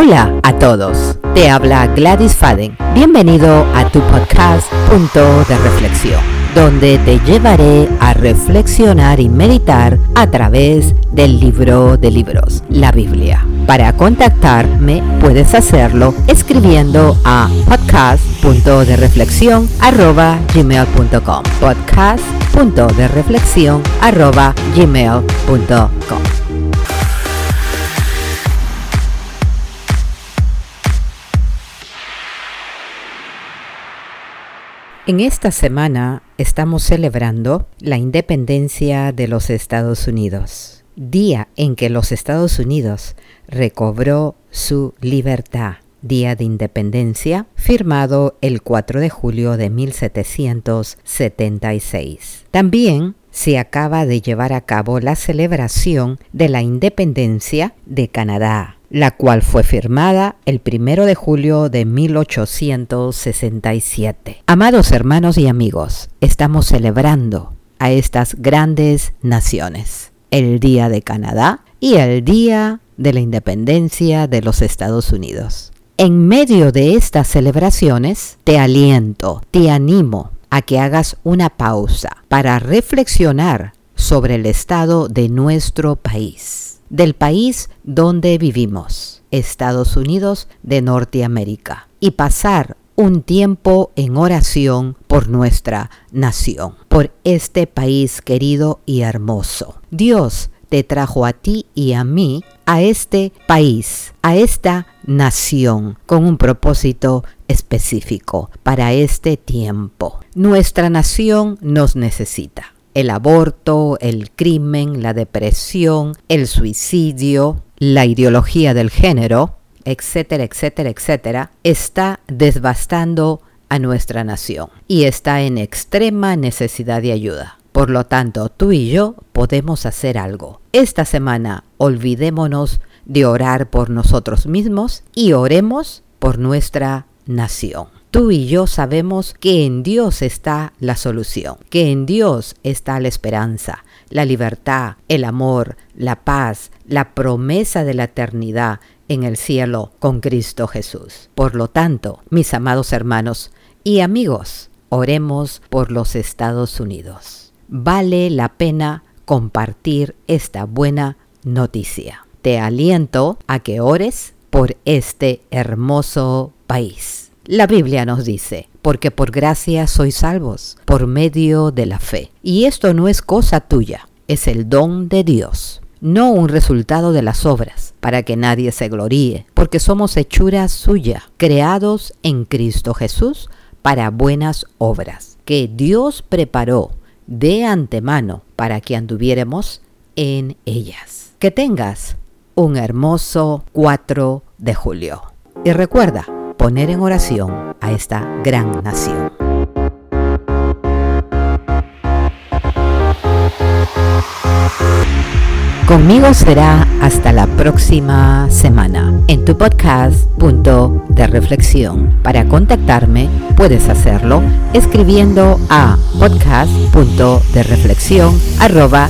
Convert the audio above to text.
Hola a todos, te habla Gladys Faden. Bienvenido a tu podcast Punto de Reflexión, donde te llevaré a reflexionar y meditar a través del libro de libros, la Biblia. Para contactarme puedes hacerlo escribiendo a podcast.dereflexión.gmail.com podcast.dereflexión.gmail.com En esta semana estamos celebrando la independencia de los Estados Unidos, día en que los Estados Unidos recobró su libertad, día de independencia, firmado el 4 de julio de 1776. También se acaba de llevar a cabo la celebración de la independencia de Canadá, la cual fue firmada el primero de julio de 1867. Amados hermanos y amigos, estamos celebrando a estas grandes naciones, el Día de Canadá y el Día de la Independencia de los Estados Unidos. En medio de estas celebraciones, te aliento, te animo a que hagas una pausa para reflexionar sobre el estado de nuestro país del país donde vivimos, Estados Unidos de Norteamérica, y pasar un tiempo en oración por nuestra nación, por este país querido y hermoso. Dios te trajo a ti y a mí a este país, a esta nación, con un propósito específico para este tiempo. Nuestra nación nos necesita el aborto, el crimen, la depresión, el suicidio, la ideología del género, etcétera, etcétera, etcétera, está devastando a nuestra nación y está en extrema necesidad de ayuda. Por lo tanto, tú y yo podemos hacer algo. Esta semana olvidémonos de orar por nosotros mismos y oremos por nuestra nación. Tú y yo sabemos que en Dios está la solución, que en Dios está la esperanza, la libertad, el amor, la paz, la promesa de la eternidad en el cielo con Cristo Jesús. Por lo tanto, mis amados hermanos y amigos, oremos por los Estados Unidos. Vale la pena compartir esta buena noticia. Te aliento a que ores por este hermoso país. La Biblia nos dice, porque por gracia sois salvos, por medio de la fe. Y esto no es cosa tuya, es el don de Dios, no un resultado de las obras, para que nadie se gloríe, porque somos hechura suya, creados en Cristo Jesús para buenas obras, que Dios preparó de antemano para que anduviéramos en ellas. Que tengas un hermoso 4 de julio. Y recuerda, poner en oración a esta gran nación. Conmigo será hasta la próxima semana en tu podcast Punto de Reflexión. Para contactarme puedes hacerlo escribiendo a podcast.dereflexión arroba